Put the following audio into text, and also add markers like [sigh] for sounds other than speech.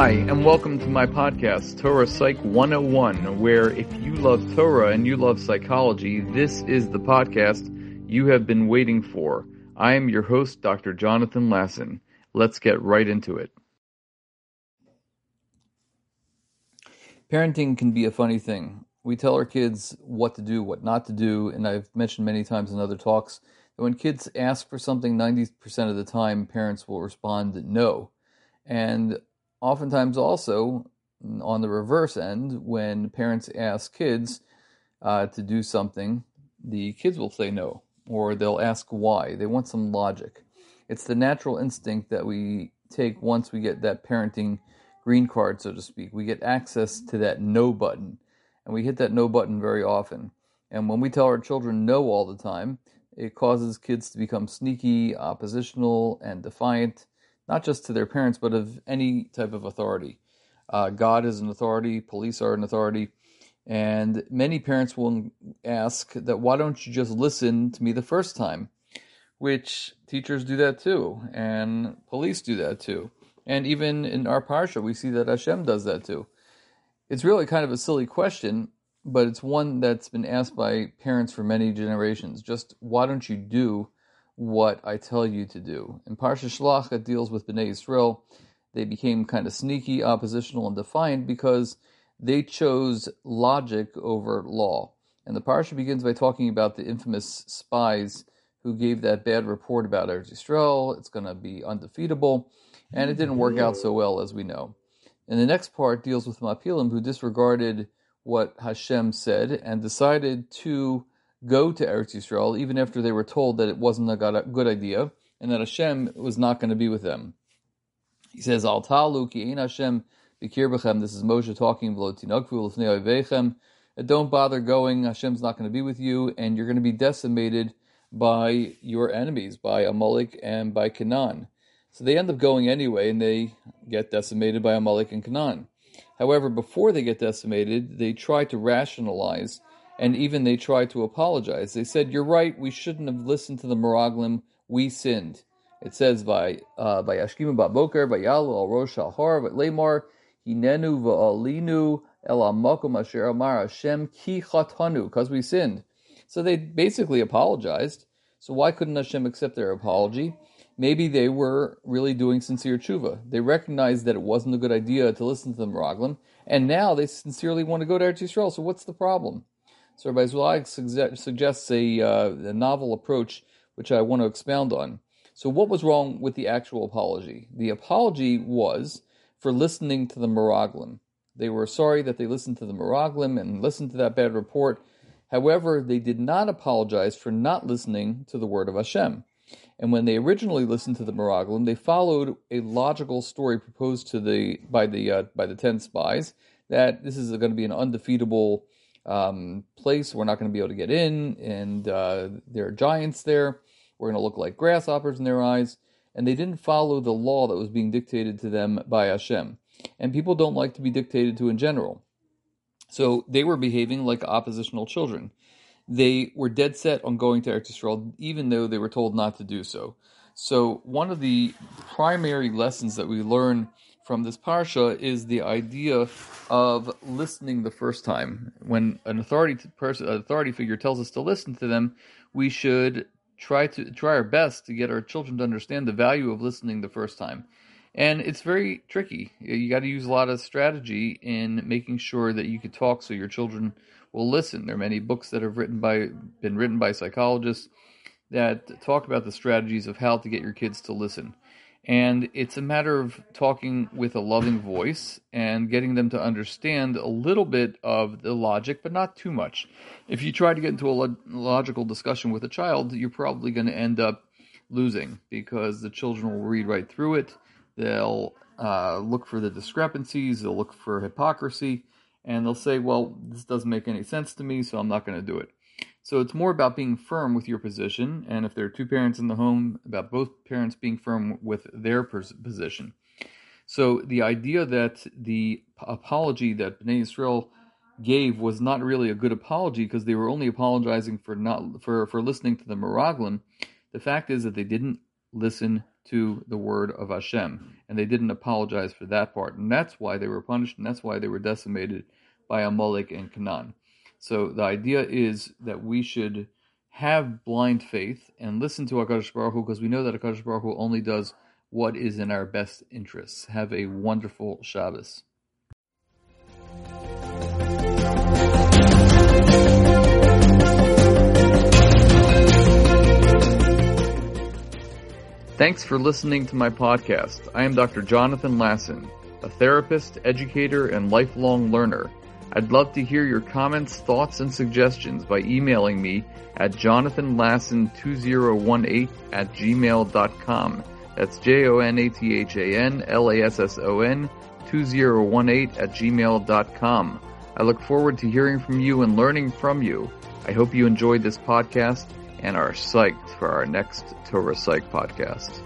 Hi, and welcome to my podcast, Torah Psych 101, where if you love Torah and you love psychology, this is the podcast you have been waiting for. I am your host, Dr. Jonathan Lasson. Let's get right into it. Parenting can be a funny thing. We tell our kids what to do, what not to do, and I've mentioned many times in other talks that when kids ask for something, 90% of the time, parents will respond no. And oftentimes also on the reverse end, when parents ask kids uh, to do something, the kids will say no, or they'll ask why. They want some logic. It's the natural instinct that we take once we get that parenting green card, so to speak. We get access to that no button, and we hit that no button very often. And when we tell our children no all the time, it causes kids to become sneaky, oppositional, and defiant not just to their parents, but of any type of authority. Uh, God is an authority, police are an authority, and many parents will ask that why don't you just listen to me the first time? Which teachers do that too, and police do that too. And even in our parsha, we see that Hashem does that too. It's really kind of a silly question, but it's one that's been asked by parents for many generations. Just why don't you do what I tell you to do. In Parsha Shlach, it deals with Bnei Israel. They became kind of sneaky, oppositional, and defiant because they chose logic over law. And the Parsha begins by talking about the infamous spies who gave that bad report about Eretz Yisrael. It's going to be undefeatable. And it didn't work out so [laughs] well, as we know. And the next part deals with Mapilim, who disregarded what Hashem said and decided to go to Eretz Yisrael, even after they were told that it wasn't a good idea and that Hashem was not going to be with them. He says, Al talu ki ein Hashem b'kir b'chem. This is Moshe talking, uh, Don't bother going. Hashem's not going to be with you, and you're going to be decimated by your enemies, by Amalek and by Canaan. So they end up going anyway, and they get decimated by Amalek and Canaan. However, before they get decimated, they try to rationalize and even they tried to apologize. They said, "You're right. We shouldn't have listened to the Meraglim. We sinned." It says by uh, by Ashkim Baboker, by Yalu al Rosh al Har, but Lemar Hinenu va'alinu el amakom asher amar Hashem ki chatanu, because we sinned. So they basically apologized. So why couldn't Hashem accept their apology? Maybe they were really doing sincere tshuva. They recognized that it wasn't a good idea to listen to the Meraglim, and now they sincerely want to go to Eretz Yisrael. So what's the problem? So Rabbi Zweig suggests a, uh, a novel approach which I want to expound on. So, what was wrong with the actual apology? The apology was for listening to the Meraglim. They were sorry that they listened to the Meraglim and listened to that bad report. However, they did not apologize for not listening to the word of Hashem. And when they originally listened to the Meraglim, they followed a logical story proposed to the by the uh, by the ten spies that this is going to be an undefeatable um, place. We're not going to be able to get in, and uh, there are giants there. We're going to look like grasshoppers in their eyes. And they didn't follow the law that was being dictated to them by Hashem. And people don't like to be dictated to in general. So they were behaving like oppositional children. They were dead set on going to Eretz Yisrael, even though they were told not to do so. So one of the primary lessons that we learn from this parsha is the idea of listening the first time. When an authority person, authority figure tells us to listen to them, we should try to try our best to get our children to understand the value of listening the first time. And it's very tricky. You got to use a lot of strategy in making sure that you can talk so your children will listen. There are many books that have written by been written by psychologists that talk about the strategies of how to get your kids to listen. And it's a matter of talking with a loving voice and getting them to understand a little bit of the logic, but not too much. If you try to get into a lo- logical discussion with a child, you're probably going to end up losing because the children will read right through it. They'll uh, look for the discrepancies, they'll look for hypocrisy, and they'll say, Well, this doesn't make any sense to me, so I'm not going to do it. So it's more about being firm with your position, and if there are two parents in the home, about both parents being firm with their position. So the idea that the apology that Bnei Israel gave was not really a good apology because they were only apologizing for not for, for listening to the Meraglim. The fact is that they didn't listen to the word of Hashem. And they didn't apologize for that part. And that's why they were punished, and that's why they were decimated by Amalek and Canaan. So the idea is that we should have blind faith and listen to HaKadosh Baruch Hu because we know that HaKadosh Baruch Hu only does what is in our best interests. Have a wonderful Shabbos. Thanks for listening to my podcast. I am Dr. Jonathan Lasson, a therapist, educator, and lifelong learner. I'd love to hear your comments, thoughts, and suggestions by emailing me at jonathanlasson2018 at gmail.com. That's J-O-N-A-T-H-A-N-L-A-S-S-O-N 2018 at gmail.com. I look forward to hearing from you and learning from you. I hope you enjoyed this podcast and are psyched for our next Torah Psych podcast.